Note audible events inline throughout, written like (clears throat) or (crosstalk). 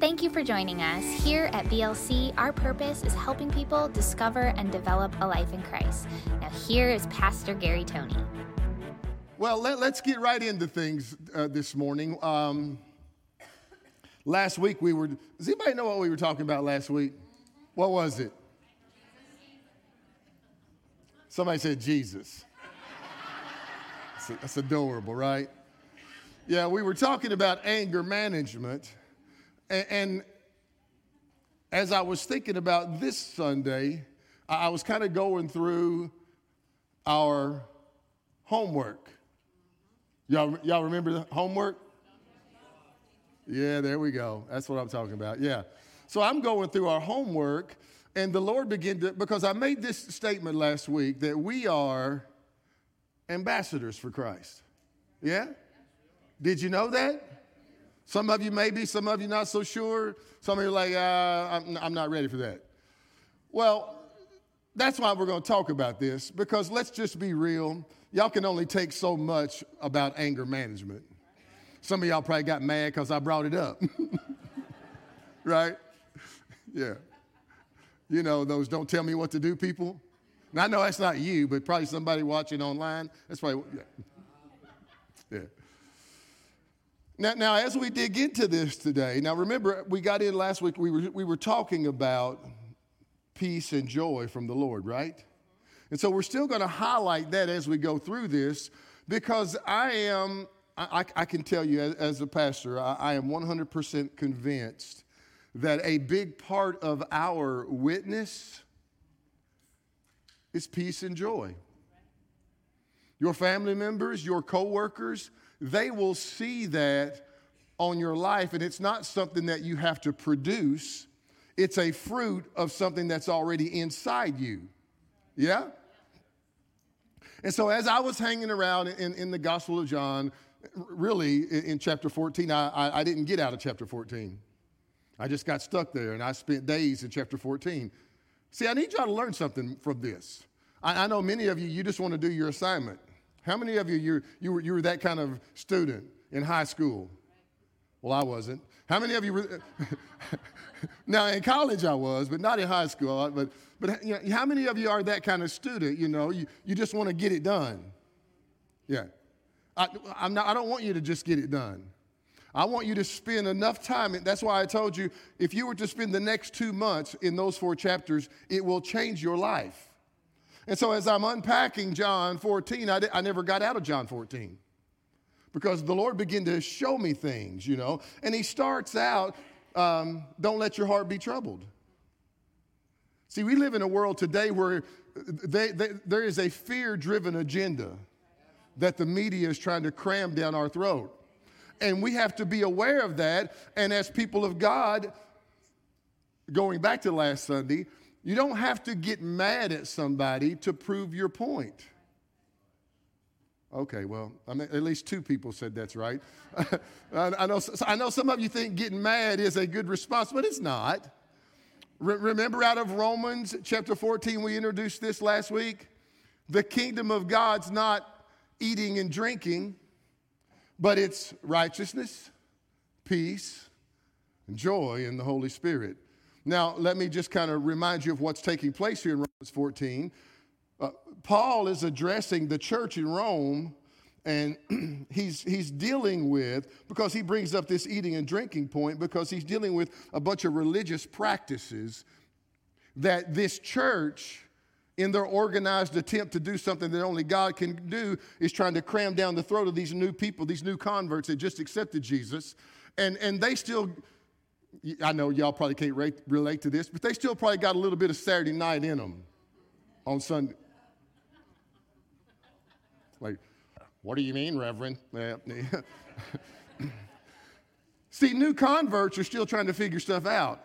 Thank you for joining us. Here at VLC, our purpose is helping people discover and develop a life in Christ. Now, here is Pastor Gary Tony. Well, let, us get right into things uh, this morning. Um, last week we were, does anybody know what we were talking about last week? What was it? Somebody said Jesus. That's, that's adorable, right? Yeah, we were talking about anger management. And, and as I was thinking about this Sunday, I was kind of going through our homework. Y'all, y'all remember the homework? Yeah, there we go. That's what I'm talking about. Yeah. So I'm going through our homework, and the Lord began to, because I made this statement last week that we are ambassadors for Christ. Yeah? Did you know that? Some of you maybe, some of you not so sure. Some of you like, uh, I'm, I'm not ready for that. Well, that's why we're going to talk about this because let's just be real. Y'all can only take so much about anger management. Some of y'all probably got mad because I brought it up. (laughs) right? Yeah. You know, those don't tell me what to do people. Now, I know that's not you, but probably somebody watching online. That's probably, yeah. Now, now, as we dig into this today, now remember, we got in last week, we were, we were talking about peace and joy from the Lord, right? And so we're still going to highlight that as we go through this because I am, I, I can tell you as, as a pastor, I, I am 100% convinced that a big part of our witness is peace and joy. Your family members, your coworkers, they will see that on your life, and it's not something that you have to produce, it's a fruit of something that's already inside you. Yeah? And so, as I was hanging around in, in the Gospel of John, really in, chapter 14, I, I, I didn't get out of chapter 14. I just got stuck there, and I spent days in chapter 14. See, I need y'all to learn something from this. I know many of you, you just want to do your assignment. How many of you, you, you, were, you were that kind of student in high school? Well, I wasn't. How many of you were? (laughs) now, in college I was, but not in high school. Uh, but, but you know, how many of you are that kind of student? You know, you, you just want to get it done. Yeah. I, I'm not, I don't want you to just get it done. I want you to spend enough time. That's why I told you if you were to spend the next two months in those four chapters, it will change your life. And so as I'm unpacking John 14, I, I never got out of John 14 because the Lord began to show me things, you know. And He starts out, um, don't let your heart be troubled. See, we live in a world today where they, they, there is a fear driven agenda that the media is trying to cram down our throat. And we have to be aware of that. And as people of God, going back to last Sunday, you don't have to get mad at somebody to prove your point. Okay, well, I mean, at least two people said that's right. (laughs) I, know, I know some of you think getting mad is a good response, but it's not. Re- remember out of Romans chapter 14, we introduced this last week? The kingdom of God's not eating and drinking, but it's righteousness, peace, and joy in the Holy Spirit. Now, let me just kind of remind you of what's taking place here in Romans 14. Uh, Paul is addressing the church in Rome, and (clears throat) he's, he's dealing with, because he brings up this eating and drinking point, because he's dealing with a bunch of religious practices that this church, in their organized attempt to do something that only God can do, is trying to cram down the throat of these new people, these new converts that just accepted Jesus. And, and they still I know y'all probably can't rate, relate to this, but they still probably got a little bit of Saturday night in them on Sunday. Like, what do you mean, Reverend? (laughs) See, new converts are still trying to figure stuff out.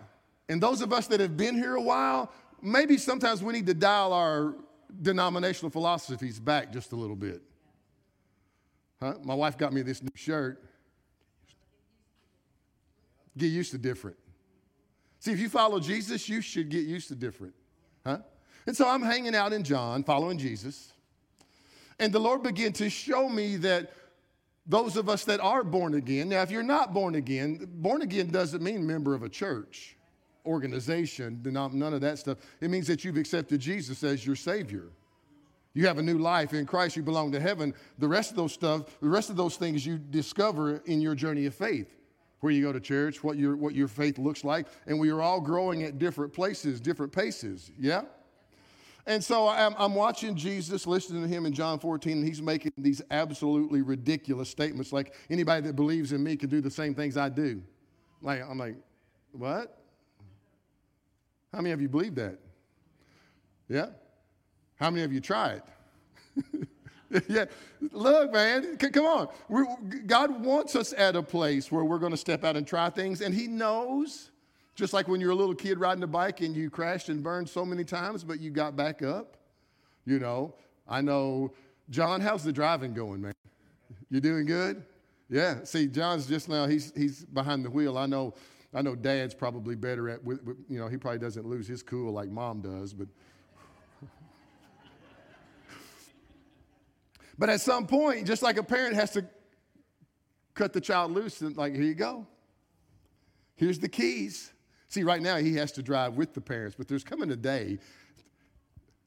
And those of us that have been here a while, maybe sometimes we need to dial our denominational philosophies back just a little bit. Huh? My wife got me this new shirt. Get used to different. See, if you follow Jesus, you should get used to different. Huh? And so I'm hanging out in John, following Jesus. And the Lord began to show me that those of us that are born again. Now, if you're not born again, born again doesn't mean member of a church, organization, none of that stuff. It means that you've accepted Jesus as your Savior. You have a new life in Christ. You belong to heaven. The rest of those stuff, the rest of those things you discover in your journey of faith, where you go to church, what your, what your faith looks like. And we are all growing at different places, different paces. Yeah? And so I'm, I'm, watching Jesus, listening to him in John 14, and he's making these absolutely ridiculous statements like, anybody that believes in me can do the same things I do. Like, I'm like, what? How many of you believe that? Yeah? How many of you tried? (laughs) (laughs) yeah, look, man, c- come on. We're, God wants us at a place where we're going to step out and try things, and He knows just like when you're a little kid riding a bike and you crashed and burned so many times, but you got back up. You know, I know, John, how's the driving going, man? You doing good? Yeah. See, John's just now, he's, he's behind the wheel. I know, I know dad's probably better at, you know, he probably doesn't lose his cool like mom does, but. But at some point, just like a parent has to cut the child loose and like, here you go. Here's the keys. See, right now he has to drive with the parents, but there's coming a day,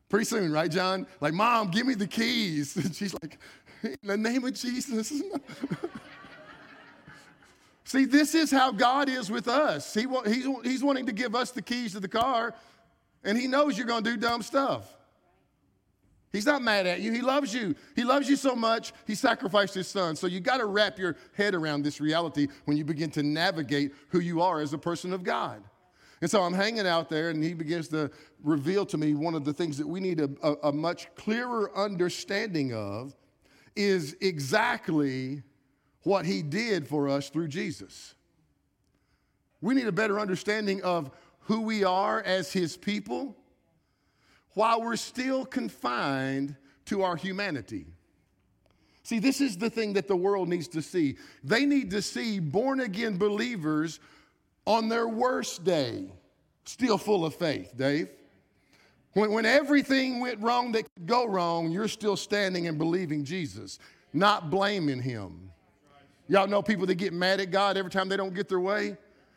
pretty soon, right, John? Like, Mom, give me the keys. (laughs) And she's like, In the name of Jesus. (laughs) See, this is how God is with us. He, he's, he's wanting to give us the keys to the car, and He knows you're going to do dumb stuff. He's not mad at you. He loves you. He loves you so much, he sacrificed his son. So you got to wrap your head around this reality when you begin to navigate who you are as a person of God. And so I'm hanging out there, and he begins to reveal to me one of the things that we need a, a, a much clearer understanding of is exactly what he did for us through Jesus. We need a better understanding of who we are as his people while we're still confined to our humanity. See, this is the thing that the world needs to see. They need to see born again believers on their worst day, still full of faith, Dave. When, when everything went wrong that could go wrong, you're still standing and believing Jesus, not blaming him. Y'all know people that get mad at God every time they don't get their way?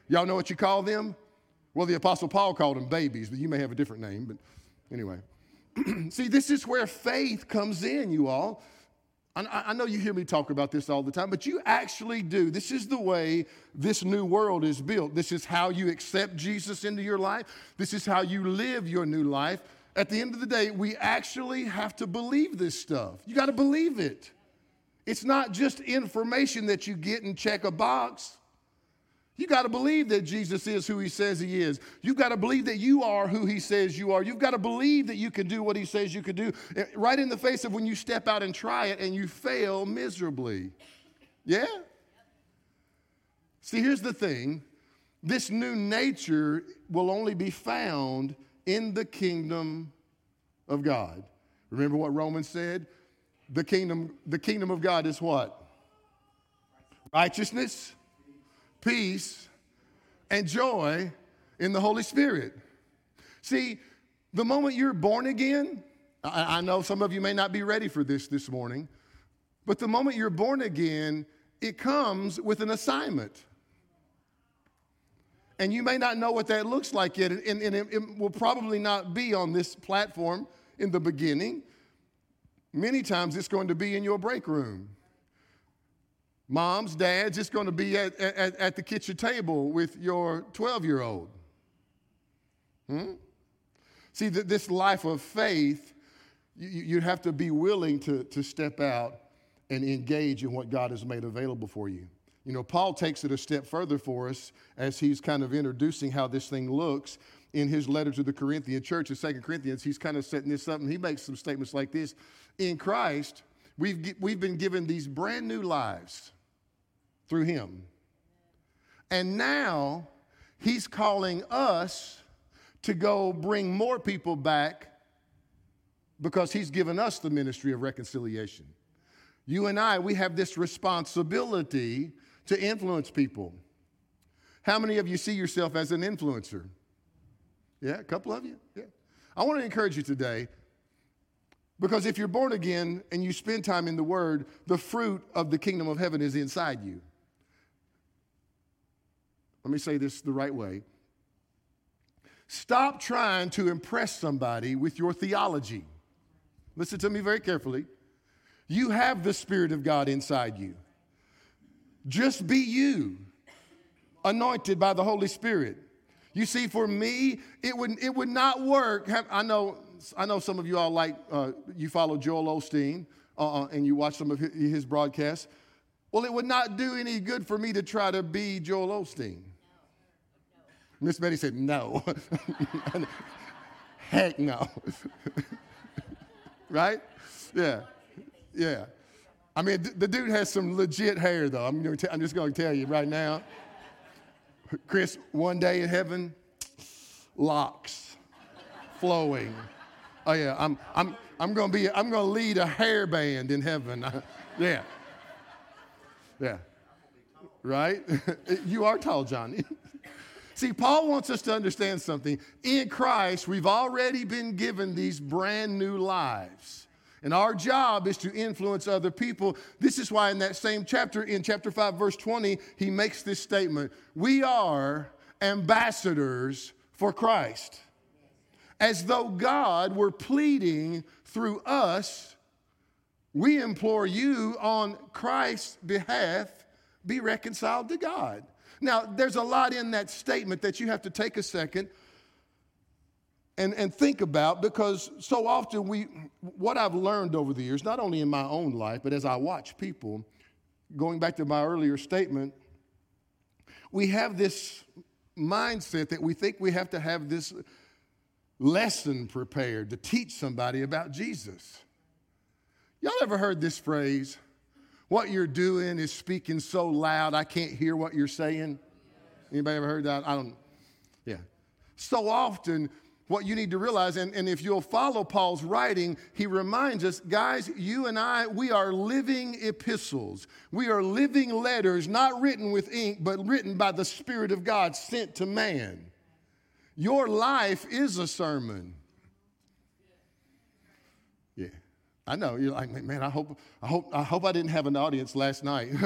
Y'all know what you call them? Well, the Apostle Paul called them babies, but you may have a different name. But anyway, (clears throat) see, this is where faith comes in, you all. I know you hear me talk about this all the time, but you actually do. This is the way this new world is built. This is how you accept Jesus into your life. This is how you live your new life. At the end of the day, we actually have to believe this stuff. You got to believe it. It's not just information that you get and check a box. You got to believe that Jesus is who he says he is. You've got to believe that you are who he says you are. You've got to believe that you can do what he says you can do. Eh, right in the face of when you step out and try it and you fail miserably. Yeah? See, here's the thing this new nature will only be found in the kingdom of God. Remember what Romans said? The kingdom, the kingdom of God is what? Righteousness peace, and joy in the Holy Spirit. See, the moment you're born again, I, I, know some of you may not be ready for this this morning, but the moment you're born again, it comes with an assignment. And you may not know what that looks like yet, and, and it, it will probably not be on this platform in the beginning. Many times it's going to be in your break room. Moms, dads, it's going to be at, at, at the kitchen table with your 12 year old. Hmm? See, this life of faith, you, you have to be willing to, to step out and engage in what God has made available for you. You know, Paul takes it a step further for us as he's kind of introducing how this thing looks in his letter to the Corinthian church in Second Corinthians. He's kind of setting this up and he makes some statements like this In Christ, we've, we've been given these brand new lives through him. And now he's calling us to go bring more people back because he's given us the ministry of reconciliation. You and I, we have this responsibility to influence people. How many of you see yourself as an influencer? Yeah, a couple of you? Yeah. I want to encourage you today Because if you're born again and you spend time in the Word, the fruit of the kingdom of heaven is inside you. Let me say this the right way. Stop trying to impress somebody with your theology. Listen to me very carefully. You have the Spirit of God inside you. Just be you, anointed by the Holy Spirit. You see, for me, it would, it would not work. I know, I know some of you all like, uh, you follow Joel Osteen uh, and you watch some of his broadcasts. Well, it would not do any good for me to try to be Joel Osteen. Miss Betty said, no. (laughs) Heck no. (laughs) right? Yeah. Yeah. I mean, the dude has some legit hair, though. I'm, t- I'm just going to tell you right now. Chris, one day in heaven, locks flowing. Oh yeah, I'm I'm I'm gonna be I'm gonna lead a hair band in heaven. (laughs) yeah. Yeah. Right? you are tall, Johnny. See, Paul wants us to understand something. In Christ, we've already been given these brand new lives. And our job is to influence other people. This is why, in that same chapter, in chapter 5, verse 20, he makes this statement We are ambassadors for Christ. As though God were pleading through us, we implore you on Christ's behalf be reconciled to God. Now, there's a lot in that statement that you have to take a second and, and think about because so often we, what I've learned over the years, not only in my own life, but as I watch people, going back to my earlier statement, we have this mindset that we think we have to have this lesson prepared to teach somebody about Jesus. Y'all ever heard this phrase? What you're doing is speaking so loud I can't hear what you're saying. Anybody ever heard that? I don't. Yeah. So often what you need to realize, and, and if you'll follow Paul's writing, he reminds us, guys, you and I, we are living epistles. We are living letters, not written with ink, but written by the Spirit of God sent to man. Your life is a sermon. Yeah. I know. You're like, man, I hope, I hope, I hope I didn't have an audience last night. (laughs)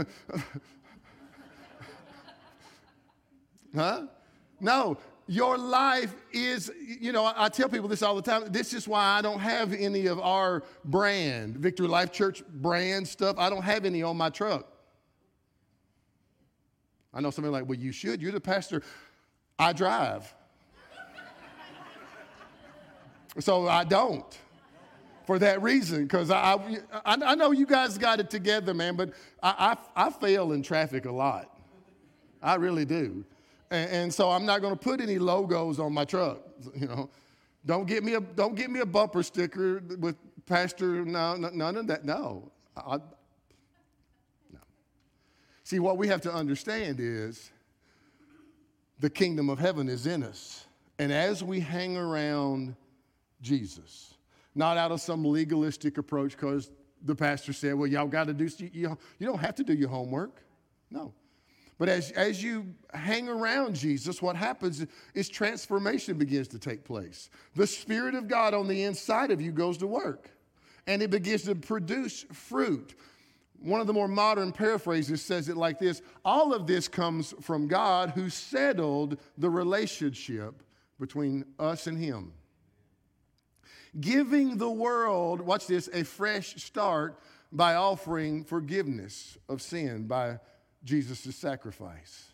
huh? No, your life is, you know, I, tell people this all the time. This is why I don't have any of our brand, Victory Life Church brand stuff. I don't have any on my truck. I know somebody like, well, you should. You're the pastor. I drive. (laughs) so I don't for that reason because I, I, I, know you guys got it together, man, but I, I, I fail in traffic a lot. I really do. And, and so I'm not going to put any logos on my truck. You know, don't get me a don't get me a bumper sticker with Pastor. No, no none of that. No, I, no. See, what we have to understand is the kingdom of heaven is in us, and as we hang around Jesus, not out of some legalistic approach, because the pastor said, "Well, y'all got to do. You, you don't have to do your homework." No. But as, as you hang around Jesus, what happens is transformation begins to take place. The Spirit of God on the inside of you goes to work and it begins to produce fruit. One of the more modern paraphrases says it like this All of this comes from God who settled the relationship between us and Him. Giving the world, watch this, a fresh start by offering forgiveness of sin, by Jesus' sacrifice.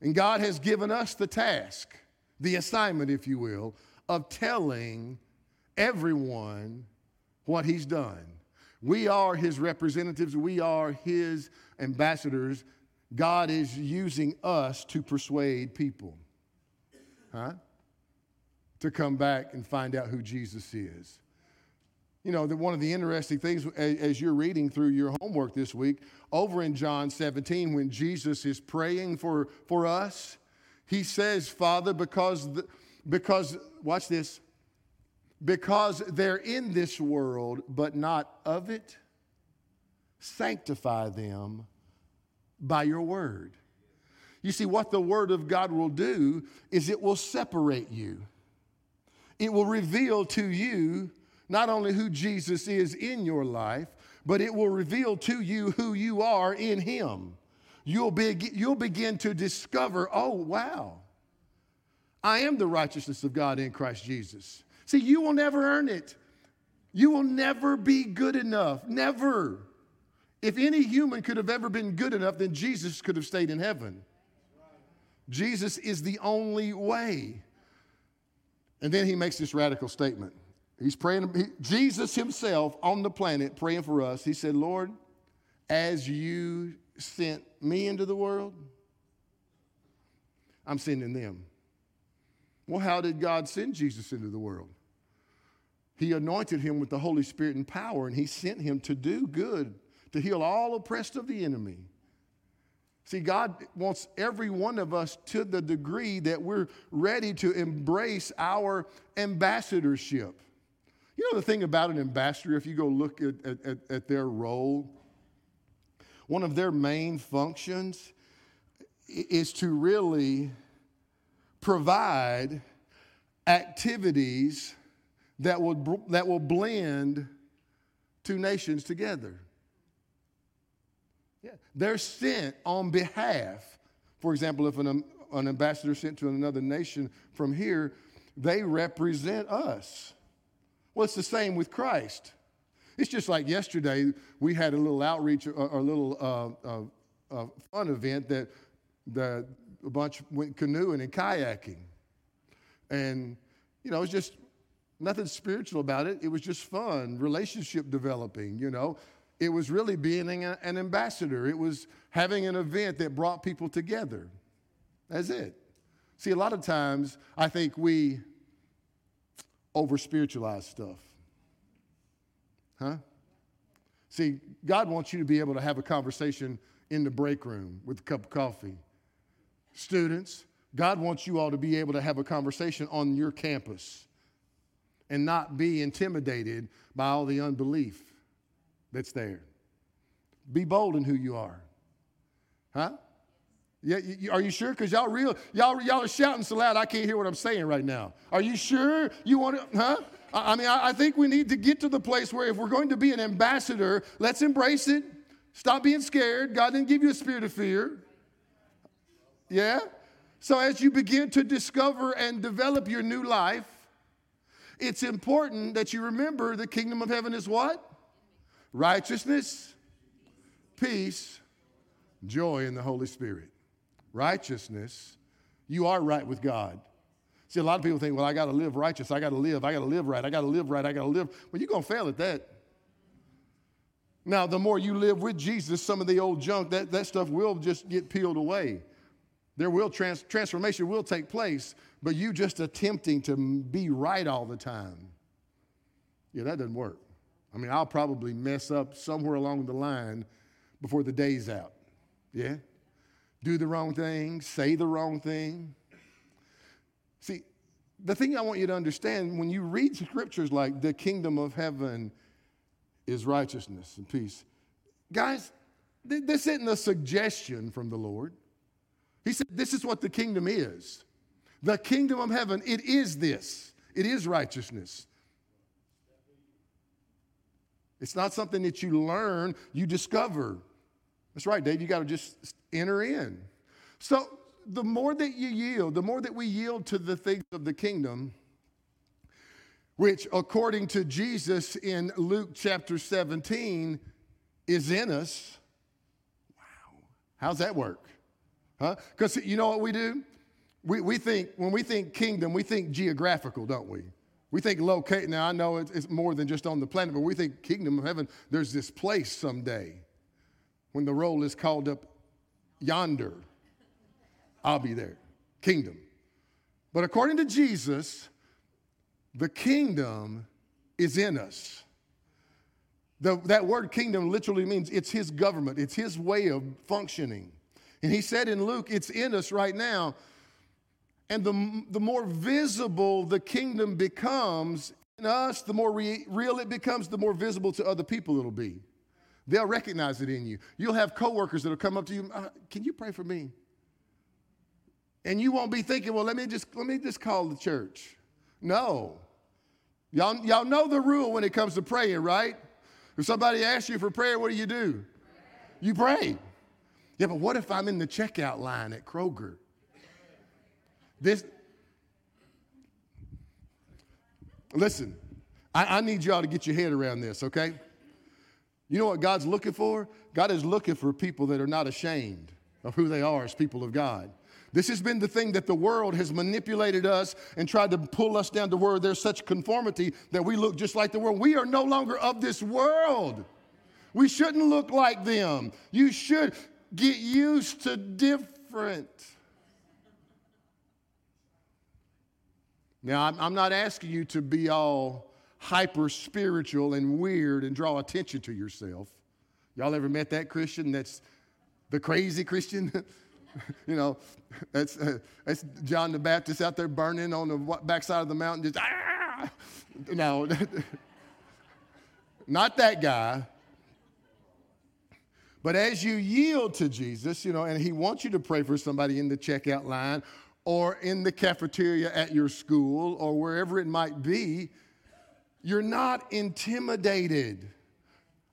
And God has given us the task, the assignment, if you will, of telling everyone what He's done. We are His representatives, we are His ambassadors. God is using us to persuade people, huh? To come back and find out who Jesus is. You know, the, one of the interesting things as, as you're reading through your homework this week, over in John 17, when Jesus is praying for, for us, he says, Father, because, the, because, watch this, because they're in this world, but not of it, sanctify them by your word. You see, what the word of God will do is it will separate you, it will reveal to you not only who Jesus is in your life, but it will reveal to you who you are in Him. You'll, be, you'll begin to discover, oh, wow, I am the righteousness of God in Christ Jesus. See, you will never earn it. You will never be good enough. Never. If any human could have ever been good enough, then Jesus could have stayed in heaven. Jesus is the only way. And then he makes this radical statement. He's praying, he, Jesus himself on the planet praying for us. He said, Lord, as you sent me into the world, I'm sending them. Well, how did God send Jesus into the world? He anointed him with the Holy Spirit and power, and he sent him to do good, to heal all oppressed of the enemy. See, God wants every one of us to the degree that we're ready to embrace our ambassadorship. You know the thing about an ambassador, if you go look at, at, at their role, one of their main functions is to really provide activities that will, that will blend two nations together. Yeah. They're sent on behalf. For example, if an, an ambassador sent to another nation from here, they represent us. Well, it's the same with Christ. It's just like yesterday, we had a little outreach, a, a little uh, uh, uh, fun event that the, a bunch went canoeing and kayaking. And, you know, it's just nothing spiritual about it. It was just fun, relationship developing, you know. It was really being an ambassador. It was having an event that brought people together. That's it. See, a lot of times I think we over spiritualize stuff. Huh? See, God wants you to be able to have a conversation in the break room with a cup of coffee. Students, God wants you all to be able to have a conversation on your campus and not be intimidated by all the unbelief that's there. Be bold in who you are. Huh? Yeah, you, are you sure? Because y'all real, y'all, y'all are shouting so loud I can't hear what I'm saying right now. Are you sure you want to, huh? I, I mean, I, I think we need to get to the place where if we're going to be an ambassador, let's embrace it. Stop being scared. God didn't give you a spirit of fear. Yeah? So as you begin to discover and develop your new life, it's important that you remember the kingdom of heaven is what? Righteousness, peace, joy in the Holy Spirit righteousness, you are right with God. See, a lot of people think, well, I got to live righteous. I got to live. I got to live right. I got to live right. I got to live. Well, you're going to fail at that. Now, the more you live with Jesus, some of the old junk, that, that stuff will just get peeled away. There will trans- transformation will take place, but you just attempting to be right all the time. Yeah, that doesn't work. I mean, I'll probably mess up somewhere along the line before the day's out. Yeah? do the wrong thing, say the wrong thing. See, the thing I want you to understand when you read scriptures like the kingdom of heaven is righteousness and peace, guys, this isn't a suggestion from the Lord. He said, This is what the kingdom is. The kingdom of heaven, it is this, it is righteousness. It's not something that you learn, you discover. That's right, Dave. You got to just enter in. So the more that you yield, the more that we yield to the things of the kingdom, which according to Jesus in Luke chapter 17 is in us. Wow. How's that work? Huh? Because you know what we do? We, we think, when we think kingdom, we think geographical, don't we? We think locate. Now, I know it's, more than just on the planet, but we think kingdom of heaven, there's this place someday when the roll is called up yonder, I'll be there. Kingdom. But according to Jesus, the kingdom is in us. The, that word kingdom literally means it's his government, it's his way of functioning. And he said in Luke, it's in us right now. And the, the more visible the kingdom becomes in us, the more re, real it becomes, the more visible to other people it'll be. They'll recognize it in you. You'll have coworkers that'll come up to you, uh, "Can you pray for me?" And you won't be thinking, "Well, let me just let me just call the church." No. Y'all, y'all know the rule when it comes to praying, right? If somebody asks you for prayer, what do you do? You pray. Yeah, but what if I'm in the checkout line at Kroger? This, listen, I, I need y'all to get your head around this, okay? You know what God's looking for? God is looking for people that are not ashamed of who they are as people of God. This has been the thing that the world has manipulated us and tried to pull us down to where there's such conformity that we look just like the world. We are no longer of this world. We shouldn't look like them. You should get used to different. Now, I'm not asking you to be all hyper spiritual and weird and draw attention to yourself. Y'all ever met that Christian that's the crazy Christian? (laughs) you know, that's, uh, that's John the Baptist out there burning on the backside of the mountain, just, ah! No, (laughs) not that guy. But as you yield to Jesus, you know, and he wants you to pray for somebody in the checkout line or in the cafeteria at your school or wherever it might be, you're not intimidated.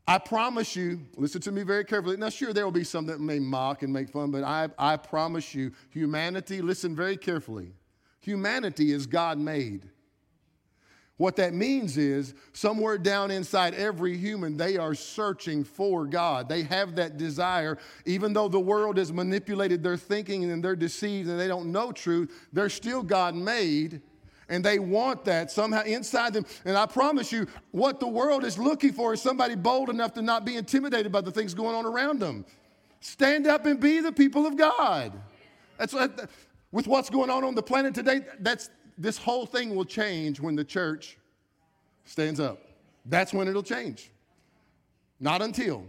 I promise you, listen to me very carefully. Now, sure, there will be some that may mock and make fun, but I, I promise you, humanity, listen very carefully. Humanity is God made. What that means is, somewhere down inside every human, they are searching for God. They have that desire. Even though the world has manipulated their thinking and they're deceived and they don't know truth, they're still God made and they want that somehow inside them. And I promise you, what the world is looking for is somebody bold enough to not be intimidated by the things going on around them. Stand up and be the people of God. That's what, with what's going on on the planet today. That's this whole thing will change when the church stands up. That's when it'll change. Not until.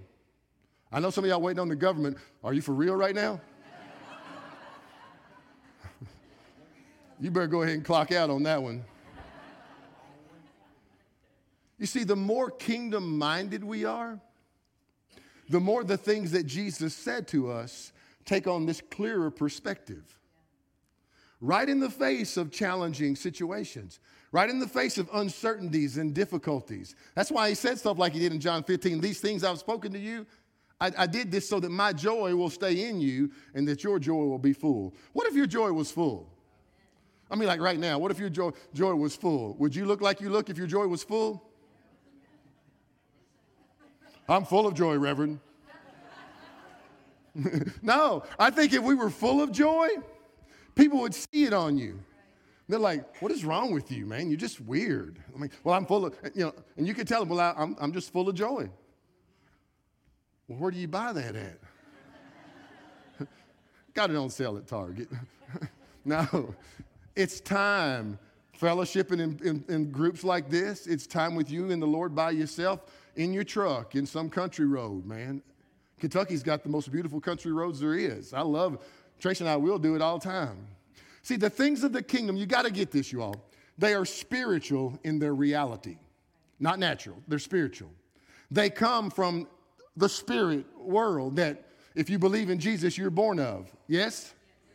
I know some of y'all waiting on the government. Are you for real right now? (laughs) You better go ahead and clock out on that one. You see, the more kingdom minded we are, the more the things that Jesus said to us take on this clearer perspective. Right in the face of challenging situations, right in the face of uncertainties and difficulties. That's why he said stuff like he did in John 15 These things I've spoken to you, I, I did this so that my joy will stay in you and that your joy will be full. What if your joy was full? I mean, like right now, what if your joy, joy was full? Would you look like you look if your joy was full? I'm full of joy, Reverend. (laughs) no, I think if we were full of joy, people would see it on you. They're like, what is wrong with you, man? You're just weird. I mean, well, I'm full of, you know, and you could tell them, well, I, I'm, I'm just full of joy. Well, where do you buy that at? Got it on sale at Target. (laughs) no, it's time fellowshipping in, in, in, groups like this. It's time with you and the Lord by yourself in your truck in some country road, man. Kentucky's got the most beautiful country roads there is. I love Tracy and I will do it all the time. See, the things of the kingdom, you got to get this, you all. They are spiritual in their reality, not natural. They're spiritual. They come from the spirit world that if you believe in Jesus, you're born of. Yes?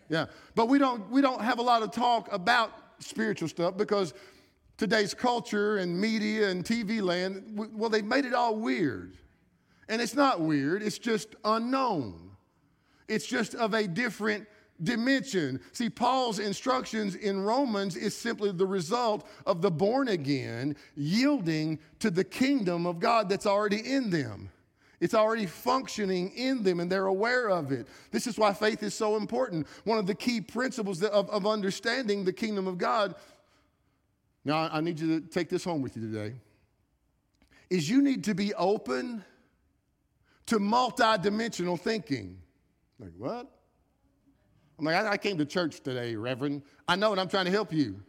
Yeah. But we don't, we don't have a lot of talk about spiritual stuff because today's culture and media and TV land, well, they've made it all weird. And it's not weird, it's just unknown. It's just of a different dimension. See, Paul's instructions in Romans is simply the result of the born again yielding to the kingdom of God that's already in them. It's already functioning in them and they're aware of it. This is why faith is so important. One of the key principles of, of understanding the kingdom of God. Now, I need you to take this home with you today. Is you need to be open to multidimensional thinking. Like, what? I'm like, I, I came to church today, Reverend. I know, and I'm trying to help you.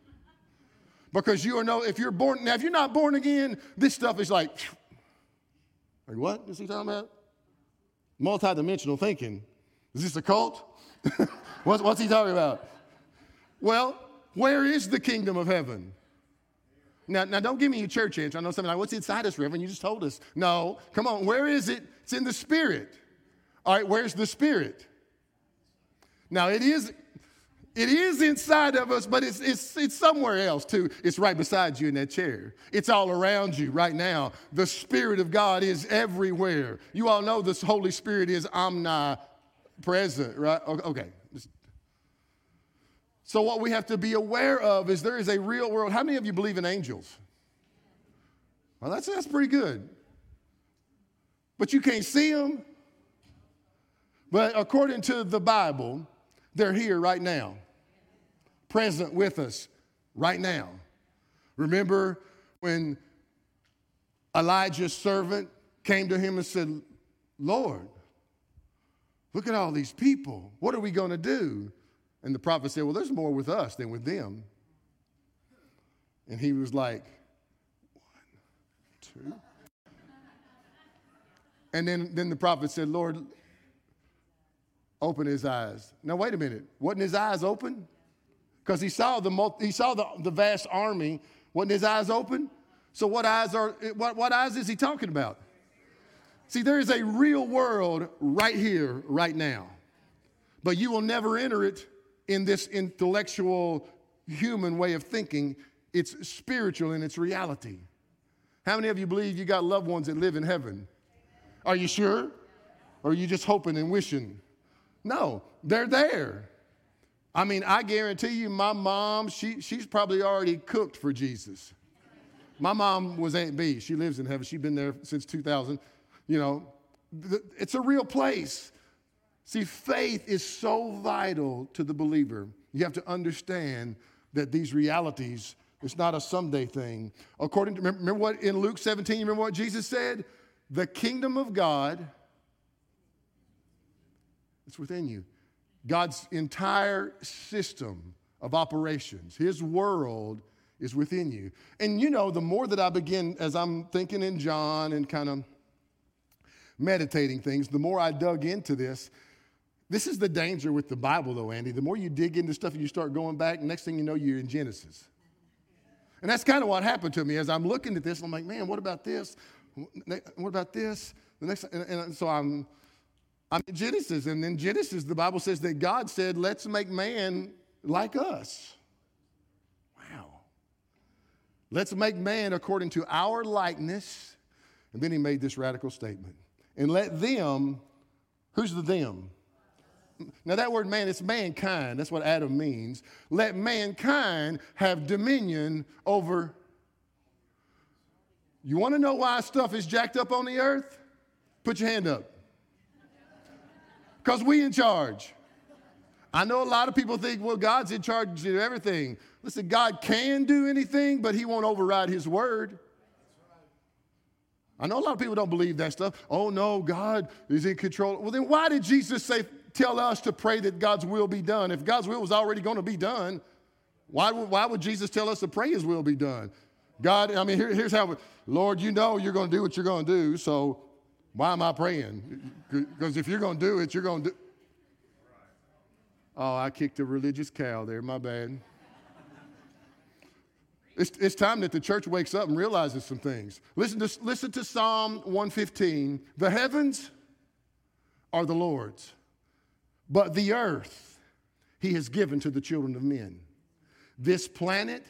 Because you are no, if you're born, now if you're not born again, this stuff is like, like, what is he talking about? Multidimensional thinking. Is this a cult? (laughs) what's, what's he talking about? Well, where is the kingdom of heaven? Now, now don't give me a church answer. I know something like, what's inside us, Reverend? You just told us. No, come on, where is it? It's in the spirit. All right, where's the spirit? Now, it is, It is inside of us, but it's, it's, it's somewhere else too. It's right beside you in that chair. It's all around you right now. The Spirit of God is everywhere. You all know this Holy Spirit is omnipresent, right? Okay. So, what we have to be aware of is there is a real world. How many of you believe in angels? Well, that's, that's pretty good. But you can't see them. But according to the Bible, they're here right now present with us right now. Remember when Elijah's servant came to him and said, Lord, look at all these people. What are we going to do? And the prophet said, Well, there's more with us than with them. And he was like, One, two. And then, then the prophet said, Lord, open his eyes. Now, wait a minute. Wasn't his eyes open? because he saw the he saw the, the vast army. Wasn't his eyes open? So what eyes are what, what eyes is he talking about? See, there is a real world right here, right now. But you will never enter it in this intellectual human way of thinking. It's spiritual in its reality. How many of you believe you got loved ones that live in heaven? Are you sure? Or are you just hoping and wishing? No, they're there. I mean, I guarantee you, my mom, she, she's probably already cooked for Jesus. My mom was Aunt B. She lives in heaven. She's been there since 2000. You know, it's a real place. See, faith is so vital to the believer. You have to understand that these realities, it's not a someday thing. According to, remember what in Luke 17, you remember what Jesus said? The kingdom of God, it's within you. God's entire system of operations, His world is within you. And you know, the more that I begin, as I'm thinking in John and kind of meditating things, the more I dug into this. This is the danger with the Bible, though, Andy. The more you dig into stuff and you start going back, next thing you know, you're in Genesis. And that's kind of what happened to me as I'm looking at this. I'm like, man, what about this? What about this? The next, and, and so I'm I'm in Genesis, and in Genesis, the Bible says that God said, Let's make man like us. Wow. Let's make man according to our likeness. And then he made this radical statement. And let them, who's the them? Now, that word man, it's mankind. That's what Adam means. Let mankind have dominion over. You want to know why stuff is jacked up on the earth? Put your hand up. Because we in charge. I know a lot of people think, well, God's in charge of everything. Listen, God can do anything, but He won't override His word. I know a lot of people don't believe that stuff. Oh no, God is in control. Well, then why did Jesus say, tell us to pray that God's will be done? If God's will was already going to be done, why would, why would Jesus tell us to pray His will be done? God, I mean, here, here's how, Lord, you know you're going to do what you're going to do, so why am I praying? Because if you're going to do it, you're going to do. Oh, I kicked a religious cow there. My bad. It's, it's time that the church wakes up and realizes some things. Listen to, listen to Psalm 115. The heavens are the Lord's, but the earth he has given to the children of men. This planet,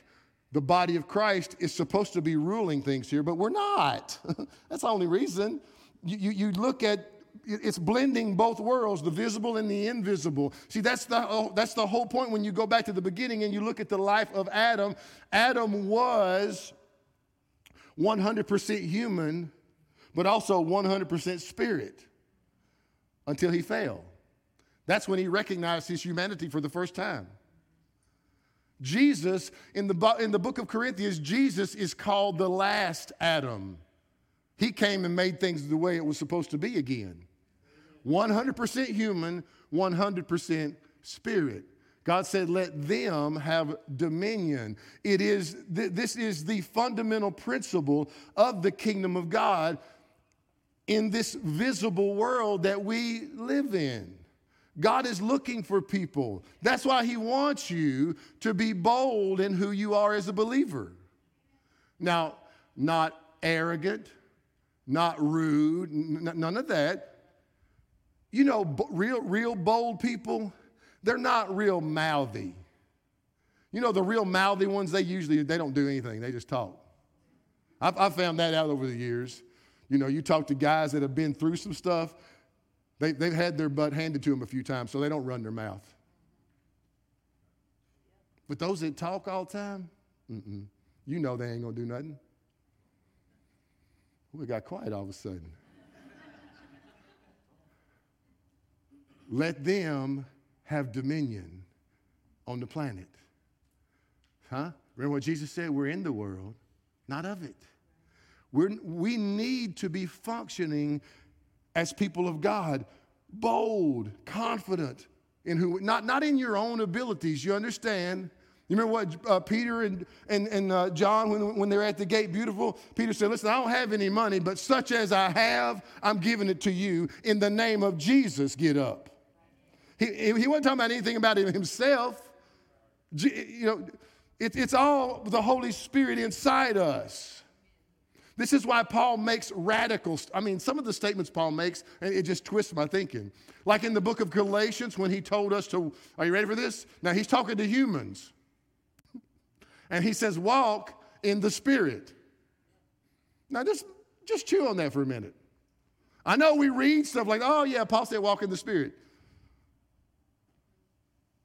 the body of Christ, is supposed to be ruling things here, but we're not. (laughs) That's the only reason you, you, look at it's blending both worlds, the visible and the invisible. See, that's the, that's the whole point when you go back to the beginning and you look at the life of Adam. Adam was 100% human, but also 100% spirit until he fell. That's when he recognized his humanity for the first time. Jesus, in the, in the book of Corinthians, Jesus is called the last Adam. He came and made things the way it was supposed to be again 100% human, 100% spirit. God said, let them have dominion. It is, th- this is the fundamental principle of the kingdom of God in this visible world that we live in. God is looking for people. That's why He wants you to be bold in who you are as a believer. Now, not arrogant, not rude, n- none of that. You know, b- real, real bold people, they're not real mouthy. You know, the real mouthy ones, they usually, they don't do anything. They just talk. I've, I've found that out over the years. You know, you talk to guys that have been through some stuff, they, they've had their butt handed to them a few times, so they don't run their mouth. But those that talk all the time, you know they ain't going to do nothing. We got quiet all of a sudden. Let them have dominion on the planet. Huh? Remember what Jesus said? We're in the world, not of it. We're, we need to be functioning as people of God, bold, confident in who, not, not in your own abilities, you understand? You remember what uh, Peter and, and, and uh, John, when, when they're at the gate, beautiful? Peter said, Listen, I don't have any money, but such as I have, I'm giving it to you. In the name of Jesus, get up. He, he wasn't talking about anything about himself. You know, it, it's all the Holy Spirit inside us. This is why Paul makes radical, I mean, some of the statements Paul makes, and it just twists my thinking. Like in the book of Galatians, when he told us to, are you ready for this? Now he's talking to humans. And he says, walk in the Spirit. Now just, just chew on that for a minute. I know we read stuff like, oh yeah, Paul said walk in the Spirit.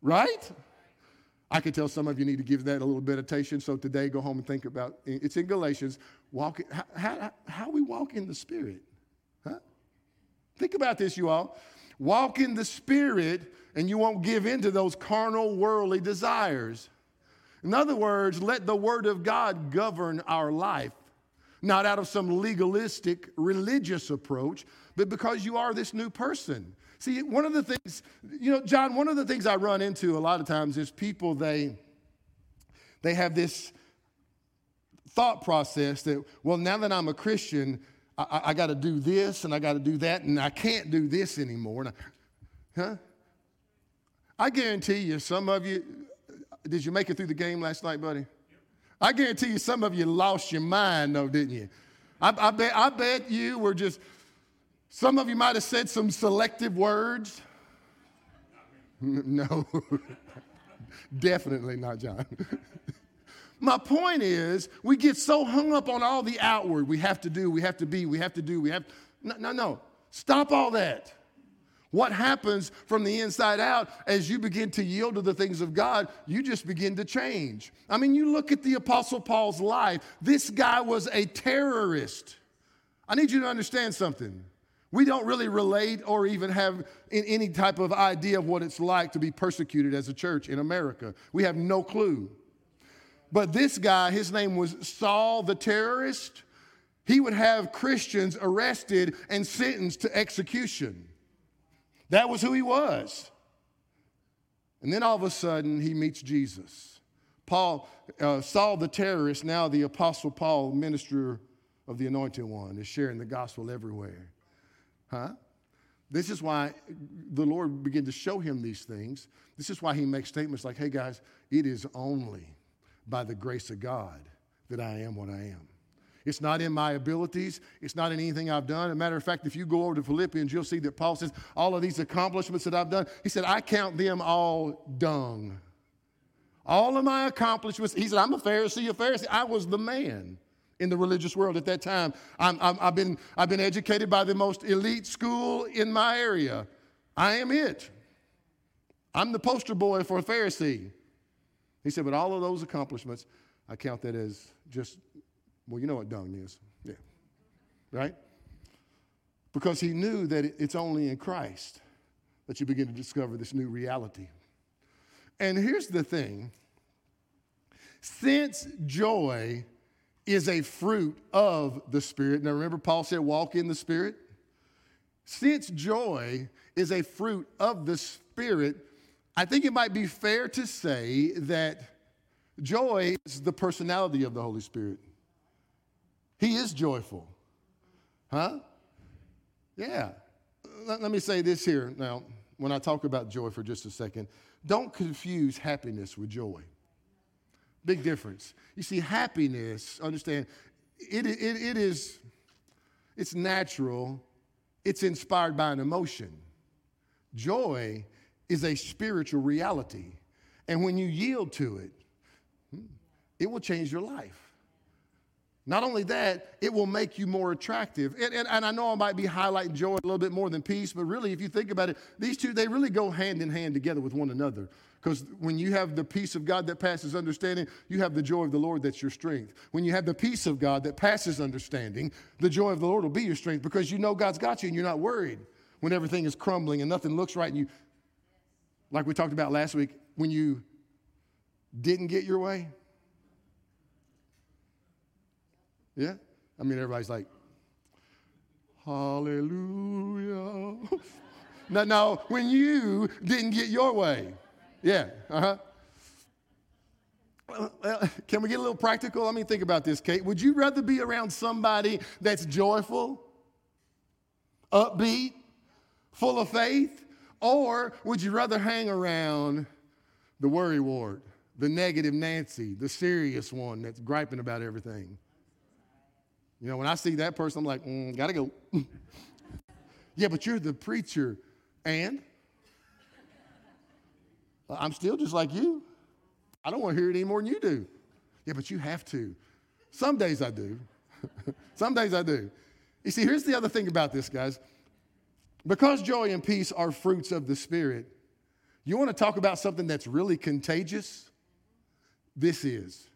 Right? I could tell some of you need to give that a little meditation. So today, go home and think about it's in Galatians. Walk, how, how, how we walk in the Spirit. Huh? Think about this, you all. Walk in the Spirit, and you won't give in to those carnal, worldly desires. In other words, let the Word of God govern our life, not out of some legalistic religious approach, but because you are this new person. See, one of the things, you know, John, one of the things I run into a lot of times is people, they, they have this thought process that, well, now that I'm a Christian, I, I got to do this and I got to do that, and I can't do this anymore. I, huh? I guarantee you, some of you, did you make it through the game last night, buddy? I guarantee you, some of you lost your mind, though, didn't you? I, I, bet, I bet you were just some of you might have said some selective words. (laughs) No, (laughs) definitely not John. (laughs) My point is, we get so hung up on all the outward. We have to do, we have to be, we have to do, we have. No, no, no. Stop all that. What happens from the inside out as you begin to yield to the things of God, you just begin to change. I mean, you look at the Apostle Paul's life. This guy was a terrorist. I need you to understand something. We don't really relate or even have any type of idea of what it's like to be persecuted as a church in America. We have no clue. But this guy, his name was Saul the terrorist, he would have Christians arrested and sentenced to execution. That was who he was. And then all of a sudden, he meets Jesus. Paul, uh, Saul the terrorist, now the Apostle Paul, minister of the Anointed One, is sharing the gospel everywhere. Huh? This is why the Lord began to show him these things. This is why he makes statements like, hey guys, it is only by the grace of God that I am what I am. It's not in my abilities. It's not in anything I've done. As a matter of fact, if you go over to Philippians, you'll see that Paul says, all of these accomplishments that I've done, he said, I count them all dung. All of my accomplishments, he said, I'm a Pharisee, a Pharisee. I was the man in the religious world at that time. i have been, I've been educated by the most elite school in my area. I am it. I'm the poster boy for a Pharisee. He said, but all of those accomplishments, I count that as just, well, you know what dung is. Yeah. Right? Because he knew that it's only in Christ that you begin to discover this new reality. And here's the thing since joy is a fruit of the Spirit. Now, remember, Paul said, walk in the Spirit? Since joy is a fruit of the Spirit, I think it might be fair to say that joy is the personality of the Holy Spirit. He is joyful. Huh? Yeah. Let, let me say this here now, when I talk about joy for just a second. Don't confuse happiness with joy. Big difference. You see, happiness, understand, it, it, it is, it's natural, it's inspired by an emotion. Joy is a spiritual reality. And when you yield to it, hmm, it will change your life. Not only that, it will make you more attractive. And, and, and, I know I might be highlighting joy a little bit more than peace, but really, if you think about it, these two, they really go hand in hand together with one another. Because when you have the peace of God that passes understanding, you have the joy of the Lord that's your strength. When you have the peace of God that passes understanding, the joy of the Lord will be your strength because you know God's got you and you're not worried when everything is crumbling and nothing looks right. And you, like we talked about last week, when you didn't get your way, Yeah? I mean, everybody's like, Hallelujah. (laughs) now, now, when you didn't get your way, yeah, uh huh. Well, can we get a little practical? Let me think about this, Kate. Would you rather be around somebody that's joyful, upbeat, full of faith, or would you rather hang around the worry ward, the negative Nancy, the serious one that's griping about everything? You know, when I see that person, I'm like, mm, gotta go. (laughs) yeah, but you're the preacher. And? I'm still just like you. I don't want to hear it any more than you do. Yeah, but you have to. Some days I do. (laughs) Some days I do. You see, here's the other thing about this, guys. Because joy and peace are fruits of the Spirit, you want to talk about something that's really contagious? This is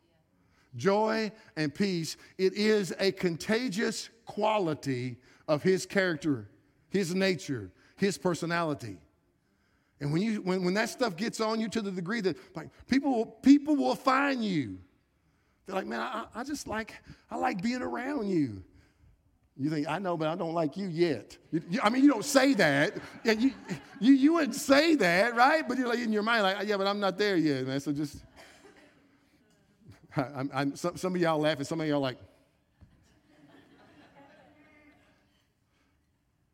joy, and peace, it is a contagious quality of his character, his nature, his personality. And when, you, when, when that stuff gets on you to the degree that like, people, will, people will find you, they're like, man, I, I just like, I like being around you. You think, I know, but I don't like you yet. You, you, I mean, you don't say that. You, you, you wouldn't say that, right? But you're like in your mind, like, yeah, but I'm not there yet, man. So just, (laughs) I'm, I'm, some, some of y'all laughing, some of y'all like,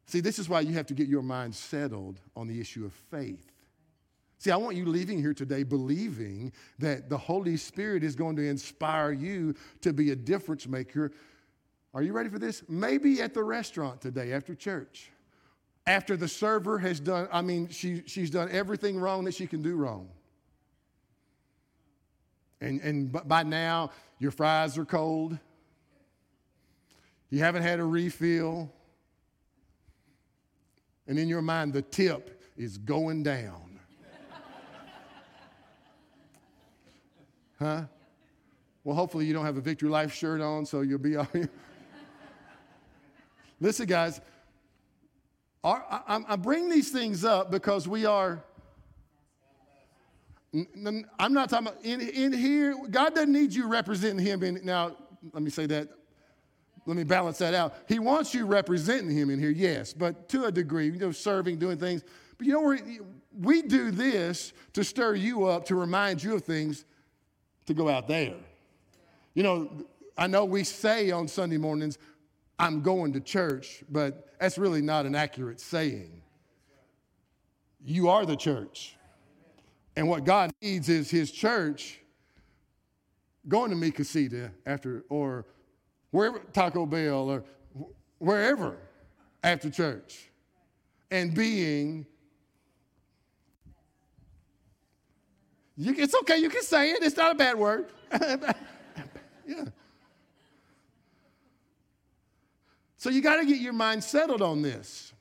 See, this is why you have to get your mind settled on the issue of faith. See, I want you leaving here today believing that the Holy Spirit is going to inspire you to be a difference maker. Are you ready for this? Maybe at the restaurant today after church. After the server has done, I mean, she, she's done everything wrong that she can do wrong. And, and by now, your fries are cold. You haven't had a refill. And in your mind, the tip is going down. (laughs) huh? Well, hopefully, you don't have a Victory Life shirt on, so you'll be (laughs) all Listen, guys, our, I, I bring these things up because we are I'm not talking about in, in here. God doesn't need you representing Him. In, now, let me say that. Let me balance that out. He wants you representing Him in here, yes, but to a degree, you know, serving, doing things. But you know, we do this to stir you up, to remind you of things to go out there. You know, I know we say on Sunday mornings, I'm going to church, but that's really not an accurate saying. You are the church. And what God needs is his church going to Mi Casita after, or wherever, Taco Bell, or wherever after church, and being. You, it's okay, you can say it, it's not a bad word. (laughs) yeah. So you got to get your mind settled on this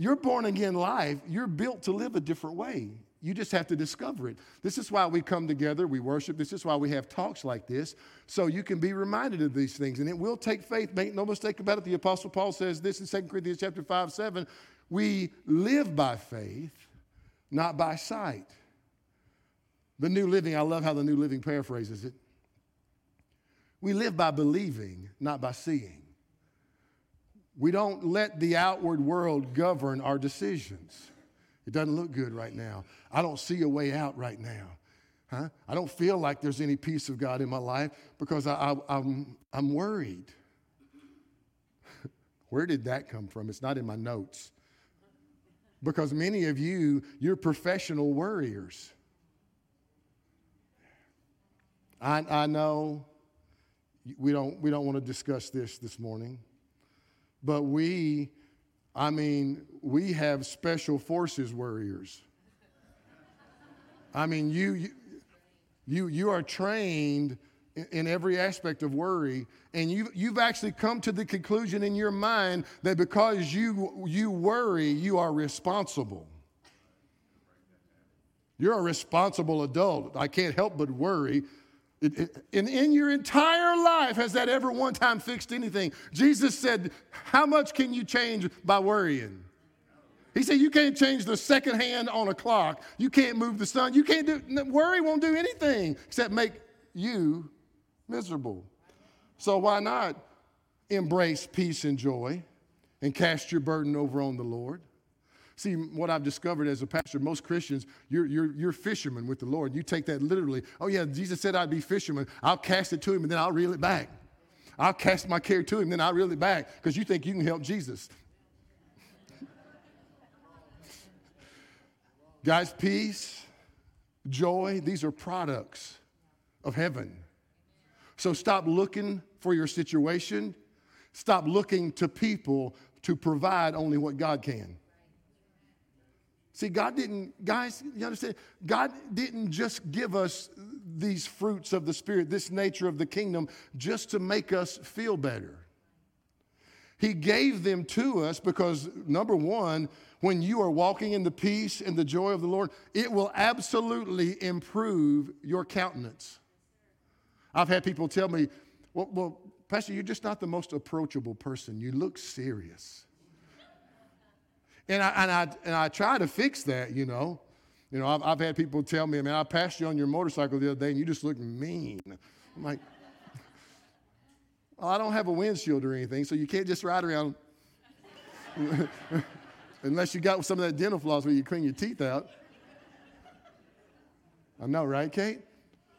your born again life, you're built to live a different way. You just have to discover it. This is why we come together, we worship. This is why we have talks like this, so you can be reminded of these things. And it will take faith. Make no mistake about it. The Apostle Paul says this in 2 Corinthians chapter 5, 7. We live by faith, not by sight. The New Living, I love how the New Living paraphrases it. We live by believing, not by seeing. We don't let the outward world govern our decisions. It doesn't look good right now. I don't see a way out right now. Huh? I don't feel like there's any peace of God in my life because I, I, I'm, I'm worried. (laughs) Where did that come from? It's not in my notes. Because many of you, you're professional worriers. I, I know we don't, we don't want to discuss this this morning. But we I mean, we have special forces warriors. I mean, you, you, you are trained in every aspect of worry, and you've you've actually come to the conclusion in your mind that because you, you worry, you are responsible. You're a responsible adult. I can't help but worry. And in your entire life, has that ever one time fixed anything? Jesus said, How much can you change by worrying? He said, You can't change the second hand on a clock. You can't move the sun. You can't do, worry won't do anything except make you miserable. So why not embrace peace and joy and cast your burden over on the Lord? See, what I've discovered as a pastor, most Christians, you're, you're, you're fishermen with the Lord. You take that literally. Oh, yeah, Jesus said I'd be fisherman. I'll cast it to him and then I'll reel it back. I'll cast my care to him, and then I'll reel it back because you think you can help Jesus. (laughs) Guys, peace, joy, these are products of heaven. So stop looking for your situation. Stop looking to people to provide only what God can. See, God didn't, guys, you understand? God didn't just give us these fruits of the Spirit, this nature of the kingdom, just to make us feel better. He gave them to us because, number one, when you are walking in the peace and the joy of the Lord, it will absolutely improve your countenance. I've had people tell me, well, well, Pastor, you're just not the most approachable person. You look serious. And I, and I, and I try to fix that, you know. You know, I've, I've had people tell me, man, I passed you on your motorcycle the other day and you just look mean. I'm like, well, I don't have a windshield or anything, so you can't just ride around (laughs) unless you got some of that dental floss where you clean your teeth out. I know, right, Kate?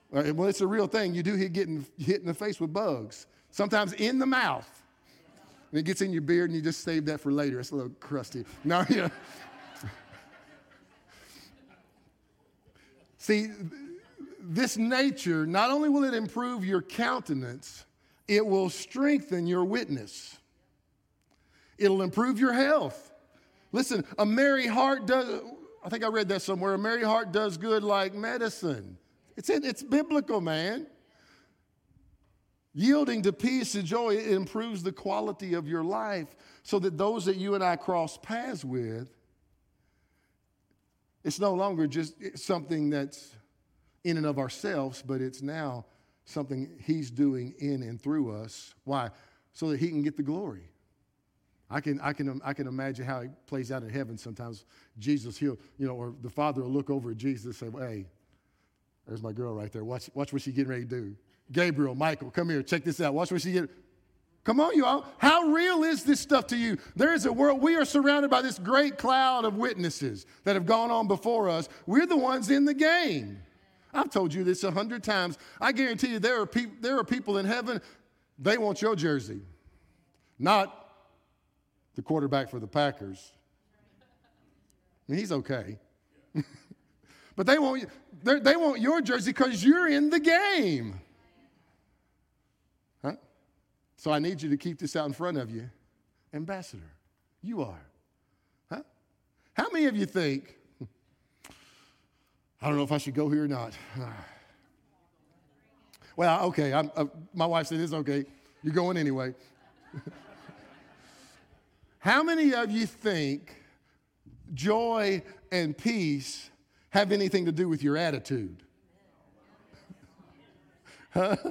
Well, it's a real thing. You do hit getting hit in the face with bugs, sometimes in the mouth. And it gets in your beard, and you just save that for later. It's a little crusty. No, (laughs) you. See, this nature, not only will it improve your countenance, it will strengthen your witness. It'll improve your health. Listen, a merry heart does, I think I read that somewhere, a merry heart does good like medicine. It's, in, it's biblical, man. Yielding to peace and joy improves the quality of your life so that those that you and I cross paths with, it's no longer just something that's in and of ourselves, but it's now something He's doing in and through us. Why? So that He can get the glory. I can, I, can, I can imagine how it plays out in heaven sometimes. Jesus, he'll, you know, or the Father will look over at Jesus and say, Hey, there's my girl right there. Watch, watch what she's getting ready to do. Gabriel, Michael, come here, check this out. Watch what she get. Come on, you all. How real is this stuff to you? There is a world, we are surrounded by this great cloud of witnesses that have gone on before us. We're the ones in the game. I've told you this a hundred times. I guarantee you there are, peop- there are people in heaven, they want your jersey, not the quarterback for the Packers. I mean, he's okay. (laughs) but they want, they want your jersey because you're in the game. So I need you to keep this out in front of you. Ambassador, you are. Huh? How many of you think, I don't know if I should go here or not? (sighs) well, okay. Uh, my wife said it's okay. You're going anyway. (laughs) How many of you think joy and peace have anything to do with your attitude? (laughs) huh? (laughs)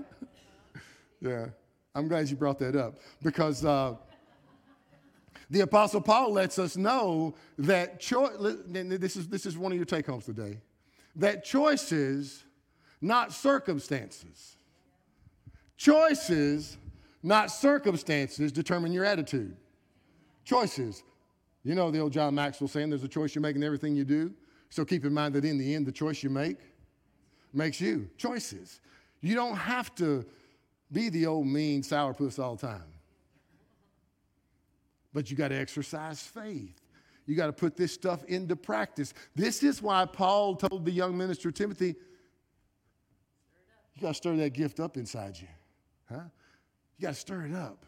Yeah, I'm glad you brought that up because uh, the Apostle Paul lets us know that this is, this is one of your take homes today, that choices, not circumstances, choices, not circumstances, determine your attitude. Choices. You know the old John Maxwell saying there's a choice you make in everything you do. So keep in mind that in the end, the choice you make makes you. Choices. You don't have to be the old mean sourpuss all the time. But you got to exercise faith. You got to put this stuff into practice. This is why Paul told the young minister Timothy, you got to stir that gift up inside you. Huh? You got to stir it up.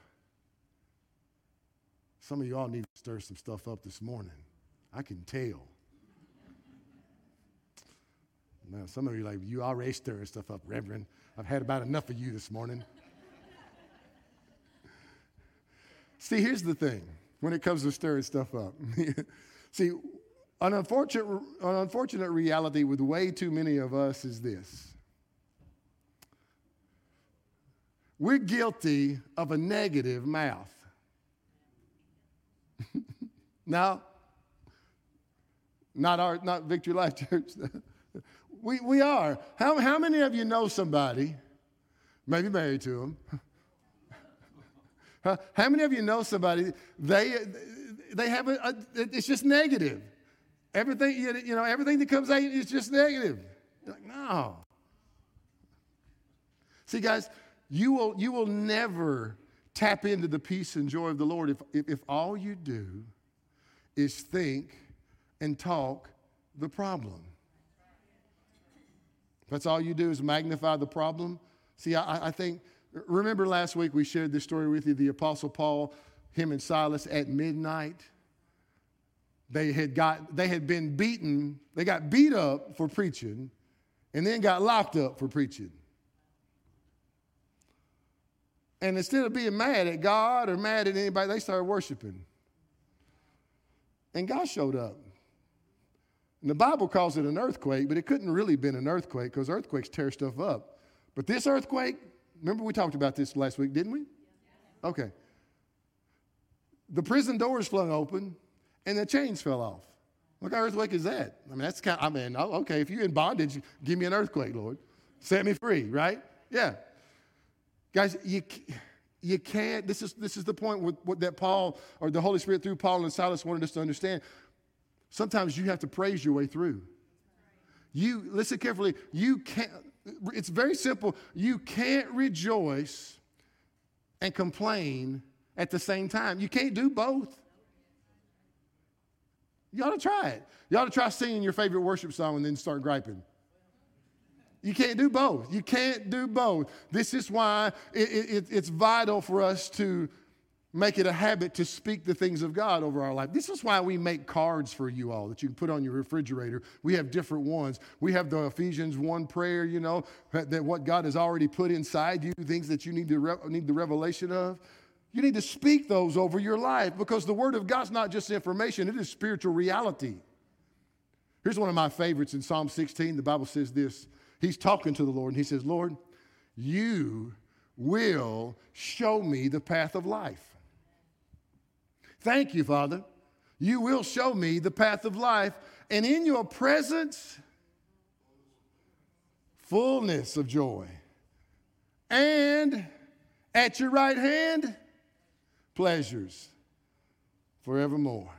Some of you all need to stir some stuff up this morning. I can tell. Now, some of you like, you already stirring stuff up, Reverend. I've had about enough of you this morning. See, here's the thing when it comes to stirring stuff up. (laughs) See, an unfortunate, an unfortunate reality with way too many of us is this we're guilty of a negative mouth. (laughs) now, not our, not Victory Life Church. (laughs) we, we are. How, how many of you know somebody, maybe married to them? (laughs) how many of you know somebody, they, they have a, a it's just negative. Everything, you know, everything that comes out is just negative. You're like, no. See, guys, you will, you will never tap into the peace and joy of the Lord if, if, if all you do is think and talk the problem. That's all you do is magnify the problem. See, I, I think, remember last week we shared this story with you the Apostle Paul, him and Silas at midnight they had, got, they had been beaten, they got beat up for preaching, and then got locked up for preaching. And instead of being mad at God or mad at anybody, they started worshiping. And God showed up. And the Bible calls it an earthquake, but it couldn't really been an earthquake because earthquakes tear stuff up. But this earthquake, remember we talked about this last week, didn't we? Okay. The prison doors flung open and the chains fell off. What kind of earthquake is that? I mean, that's kind of, I mean, oh, okay, if you're in bondage, give me an earthquake, Lord. Set me free, right? Yeah. Guys, you, you can't, this is, this is the point with, with that Paul, or the Holy Spirit through Paul and Silas wanted us to understand. Sometimes you have to praise your way through. You, listen carefully, you can't, it's very simple. You can't rejoice and complain at the same time. You can't do both. You ought to try it. You ought to try singing your favorite worship song and then start griping. You can't do both. You can't do both. This is why it, it, it's vital for us to make it a habit to speak the things of God over our life. This is why we make cards for you all that you can put on your refrigerator. We have different ones. We have the Ephesians 1 prayer, you know, that what God has already put inside you, things that you need, to re- need the revelation of. You need to speak those over your life because the Word of God's not just information, it is spiritual reality. Here's one of my favorites in Psalm 16. The Bible says this He's talking to the Lord, and He says, Lord, you will show me the path of life. Thank you, Father. You will show me the path of life, and in your presence, fullness of joy. And at your right hand, pleasures forevermore.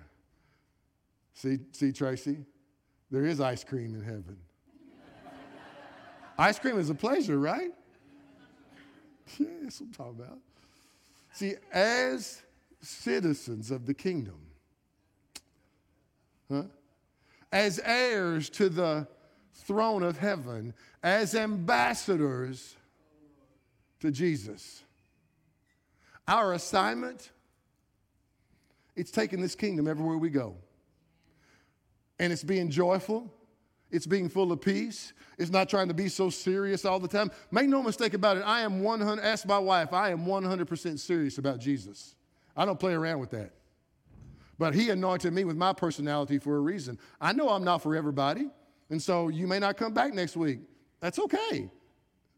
See, see, Tracy, there is ice cream in heaven. ice cream is a pleasure, right? Yeah, that's what I'm talking about. See, as citizens of the kingdom, huh? as heirs to the throne of heaven, as ambassadors to Jesus. Our assignment, it's taking this kingdom everywhere we go. And it's being joyful. It's being full of peace. It's not trying to be so serious all the time. Make no mistake about it. I am 100, ask my wife, I am 100% serious about Jesus. I don't play around with that. But he anointed me with my personality for a reason. I know I'm not for everybody. And so you may not come back next week. That's okay.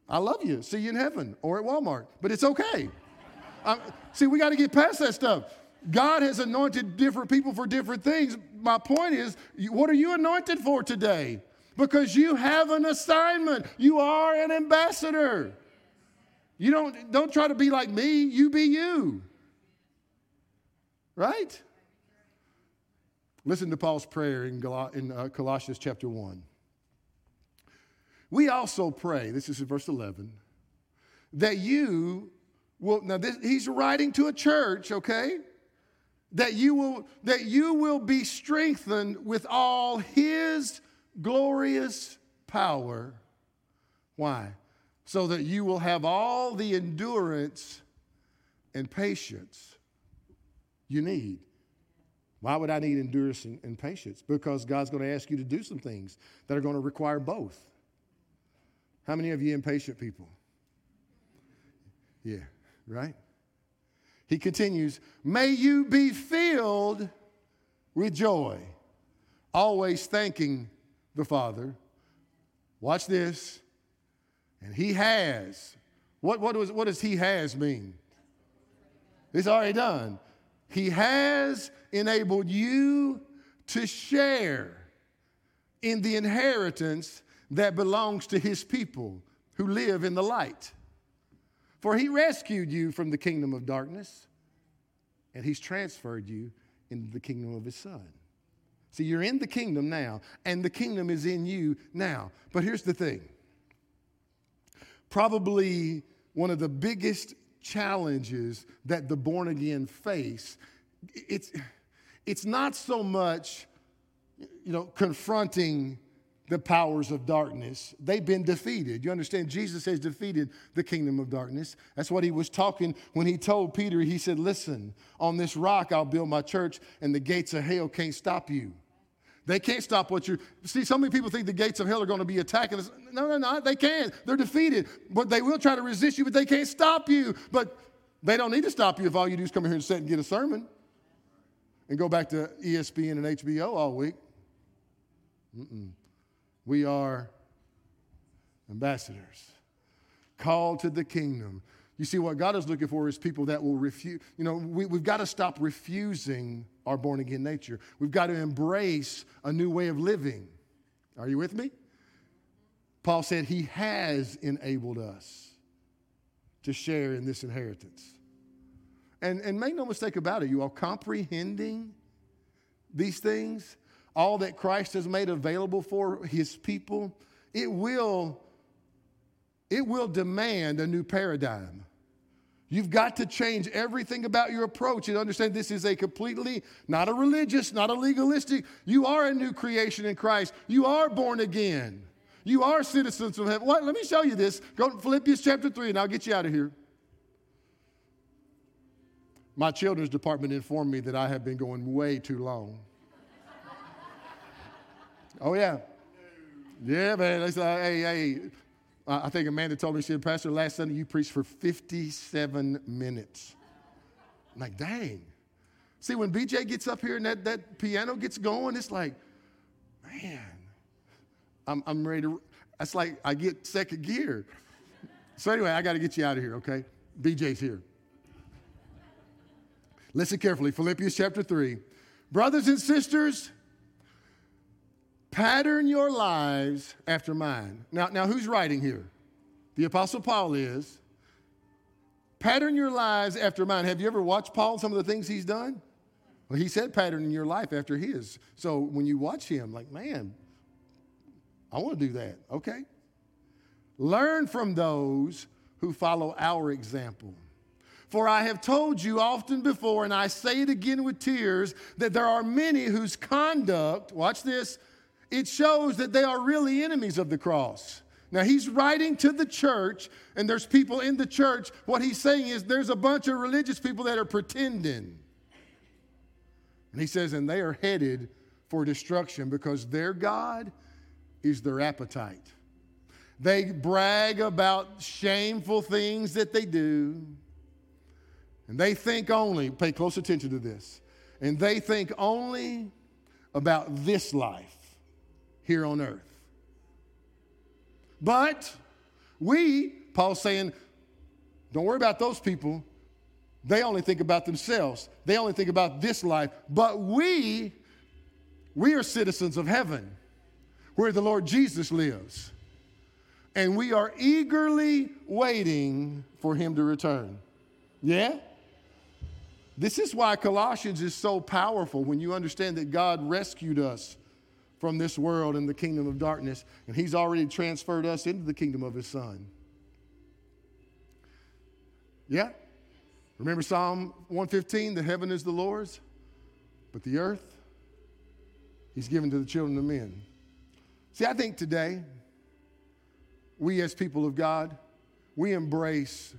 I love you. See you in heaven or at Walmart. But it's okay. (laughs) I'm, see, we got to get past that stuff. God has anointed different people for different things. My point is, what are you anointed for today? Because you have an assignment. You are an ambassador. You don't, don't try to be like me, you be you. Right? Listen to Paul's prayer in, in uh, Colossians chapter 1. We also pray, this is in verse 11, that you will, now this, he's writing to a church, okay? That you will that you will be strengthened with all his glorious power. Why? So that you will have all the endurance and patience you need. Why would I need endurance and, and patience? Because God's going to ask you to do some things that are going to require both. How many of you impatient people? Yeah, right? He continues, May you be filled with joy, always thanking the Father. Watch this. And He has. What, what, was, what does He has mean? It's already done. He has enabled you to share in the inheritance that belongs to his people who live in the light. For he rescued you from the kingdom of darkness, and he's transferred you into the kingdom of his son. See, you're in the kingdom now, and the kingdom is in you now. But here's the thing probably one of the biggest challenges that the born again face, it's, it's not so much, you know, confronting the powers of darkness. They've been defeated. You understand? Jesus has defeated the kingdom of darkness. That's what he was talking when he told Peter, he said, Listen, on this rock I'll build my church, and the gates of hell can't stop you. They can't stop what you're. See, so many people think the gates of hell are going to be attacking us. No, no, no, they can't. They're defeated. But they will try to resist you, but they can't stop you. But they don't need to stop you if all you do is come here and sit and get a sermon and go back to ESPN and HBO all week. Mm-mm. We are ambassadors, called to the kingdom. You see, what God is looking for is people that will refuse. You know, we, we've got to stop refusing our born again nature. We've got to embrace a new way of living. Are you with me? Paul said he has enabled us to share in this inheritance. And, and make no mistake about it, you are comprehending these things, all that Christ has made available for his people, it will, it will demand a new paradigm. You've got to change everything about your approach and understand this is a completely, not a religious, not a legalistic. You are a new creation in Christ. You are born again. You are citizens of heaven. What? Let me show you this. Go to Philippians chapter 3 and I'll get you out of here. My children's department informed me that I have been going way too long. oh, yeah. Yeah, man. They said, hey, hey, I think Amanda told me, she said, Pastor, last Sunday you preached for 57 minutes. I'm like, dang. See, when BJ gets up here and that, that piano gets going, it's like, man, I'm, I'm ready to, that's like I get second gear. So, anyway, I got to get you out of here, okay? BJ's here. Listen carefully Philippians chapter 3. Brothers and sisters, Pattern your lives after mine. Now, now who's writing here? The Apostle Paul is. Pattern your lives after mine. Have you ever watched Paul, some of the things he's done? Well, he said pattern your life after his. So when you watch him, like, man, I want to do that. Okay. Learn from those who follow our example. For I have told you often before, and I say it again with tears, that there are many whose conduct, watch this, it shows that they are really enemies of the cross. Now, he's writing to the church, and there's people in the church. What he's saying is there's a bunch of religious people that are pretending. And he says, and they are headed for destruction because their God is their appetite. They brag about shameful things that they do. And they think only, pay close attention to this, and they think only about this life here on earth. But we, Paul's saying, don't worry about those people. They only think about themselves. They only think about this life. But we, we are citizens of heaven, where the Lord Jesus lives. And we are eagerly waiting for him to return. Yeah? This is why Colossians is so powerful when you understand that God rescued us from this world and the kingdom of darkness, and He's already transferred us into the kingdom of His Son. Yeah? Remember Psalm 115 the heaven is the Lord's, but the earth, He's given to the children of men. See, I think today, we as people of God, we embrace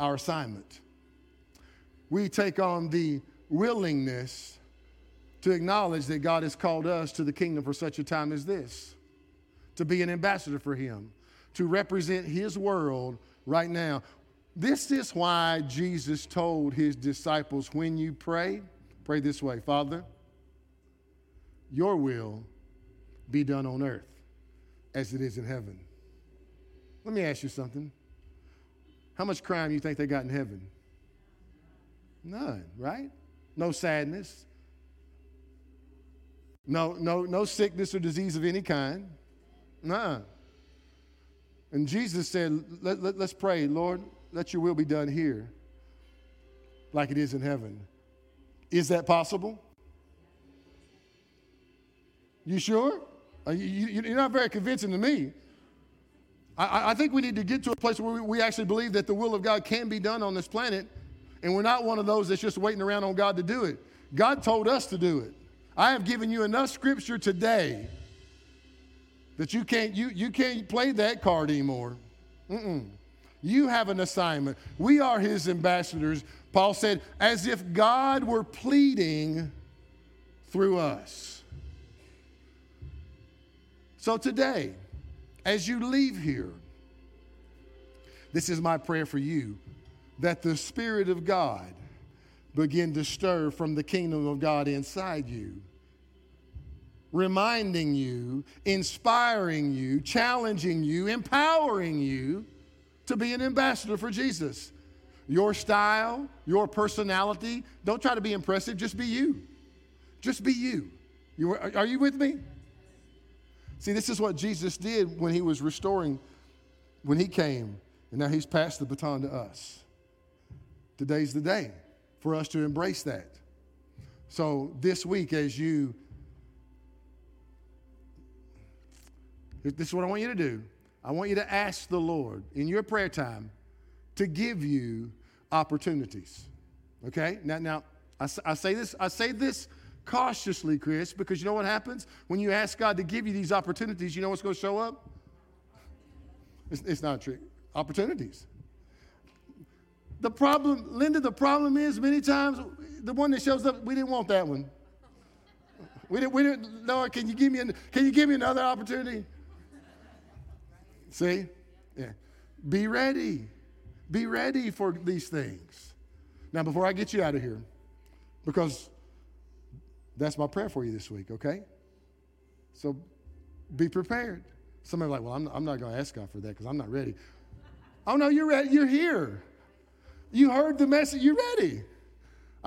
our assignment. We take on the willingness to acknowledge that God has called us to the kingdom for such a time as this, to be an ambassador for Him, to represent His world right now. This is why Jesus told His disciples when you pray, pray this way Father, your will be done on earth as it is in heaven. Let me ask you something. How much crime you think they got in heaven? None, right? No sadness. No, no, no sickness or disease of any kind. Nah. And Jesus said, let, let, let's pray, Lord, let your will be done here like it is in heaven. Is that possible? You sure? You, are not very convincing to me. I, I, think we need to get to a place where we actually believe that the will of God can be done on this planet, and we're not one of those that's just waiting around on God to do it. God told us to do it. I have given you enough scripture today that you can't, you, you can't play that card anymore. Mm-mm. You have an assignment. We are his ambassadors. Paul said, as if God were pleading through us. So today, as you leave here, this is my prayer for you that the Spirit of God begin to stir from the kingdom of God inside you, reminding you, inspiring you, challenging you, empowering you to be an ambassador for Jesus. Your style, your personality, don't try to be impressive, just be you. Just be you. you are you with me? See, this is what Jesus did when he was restoring, when he came, and now he's passed the baton to us. Today's the day for us to embrace that. So this week, as you, this is what I want you to do. I want you to ask the Lord in your prayer time to give you opportunities. Okay? Now, now I, I say this, I say this cautiously, Chris, because you know what happens? When you ask God to give you these opportunities, you know what's going to show up? It's, it's not a trick. Opportunities. The problem, Linda, the problem is many times the one that shows up, we didn't want that one. We didn't, we didn't, Lord, can you give me, an, can you give me another opportunity? See? Yeah. Be ready. Be ready for these things. Now, before I get you out of here, because that's my prayer for you this week, okay? So be prepared. Somebody like, well, I'm, I'm not going to ask God for that because I'm not ready. Oh, no, you're ready. You're here. You heard the message. You're ready.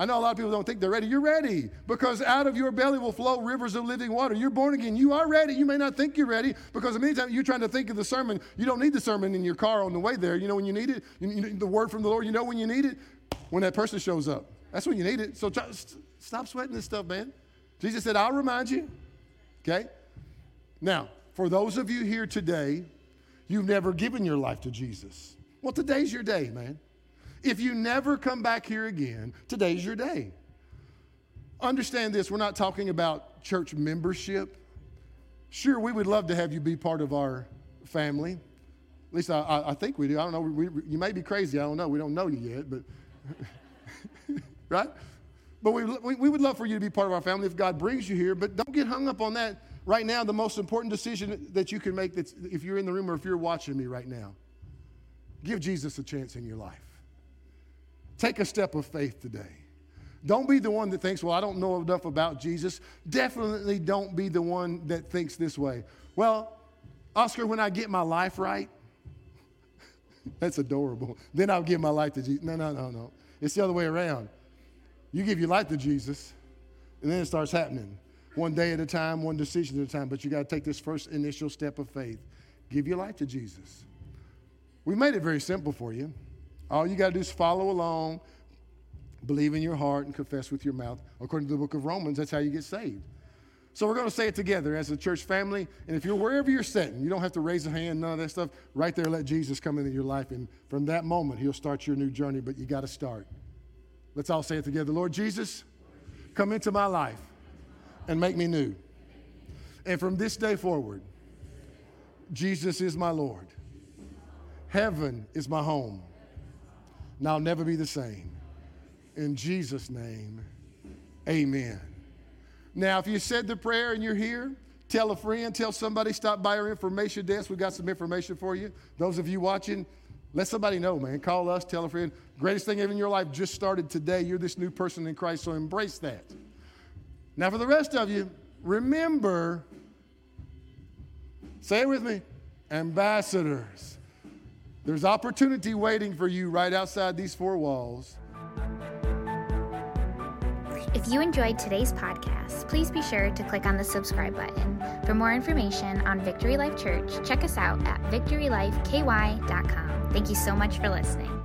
I know a lot of people don't think they're ready. You're ready because out of your belly will flow rivers of living water. You're born again. You are ready. You may not think you're ready because many times you're trying to think of the sermon. You don't need the sermon in your car on the way there. You know when you need it. You, you, the word from the Lord. You know when you need it when that person shows up. That's when you need it. So try, stop sweating this stuff, man. Jesus said, I'll remind you. Okay? Now, for those of you here today, you've never given your life to Jesus. Well, today's your day, man. If you never come back here again, today's your day. Understand this, we're not talking about church membership. Sure, we would love to have you be part of our family. At least I, I think we do. I don't know. We, you may be crazy. I don't know. We don't know you yet, but (laughs) right? But we, we would love for you to be part of our family if God brings you here. But don't get hung up on that. Right now, the most important decision that you can make, that's, if you're in the room or if you're watching me right now, give Jesus a chance in your life. Take a step of faith today. Don't be the one that thinks, well, I don't know enough about Jesus. Definitely don't be the one that thinks this way. Well, Oscar, when I get my life right, (laughs) that's adorable. Then I'll give my life to Jesus. No, no, no, no. It's the other way around. You give your life to Jesus, and then it starts happening. One day at a time, one decision at a time. But you got to take this first initial step of faith. Give your life to Jesus. We made it very simple for you. All you got to do is follow along, believe in your heart, and confess with your mouth. According to the book of Romans, that's how you get saved. So we're going to say it together as a church family. And if you're wherever you're sitting, you don't have to raise a hand, none of that stuff. Right there, let Jesus come into your life. And from that moment, he'll start your new journey, but you got to start. Let's all say it together. Lord Jesus, come into my life and make me new. And from this day forward, Jesus is my Lord. Heaven is my home. And I'll never be the same. In Jesus' name, Amen. Now, if you said the prayer and you're here, tell a friend, tell somebody, stop by our information desk. We've got some information for you. Those of you watching, let somebody know, man. Call us, tell a friend. Greatest thing ever in your life just started today. You're this new person in Christ, so embrace that. Now, for the rest of you, remember, say it with me, ambassadors. There's opportunity waiting for you right outside these four walls. If you enjoyed today's podcast, please be sure to click on the subscribe button. For more information on Victory Life Church, check us out at victorylifeky.com. Thank you so much for listening.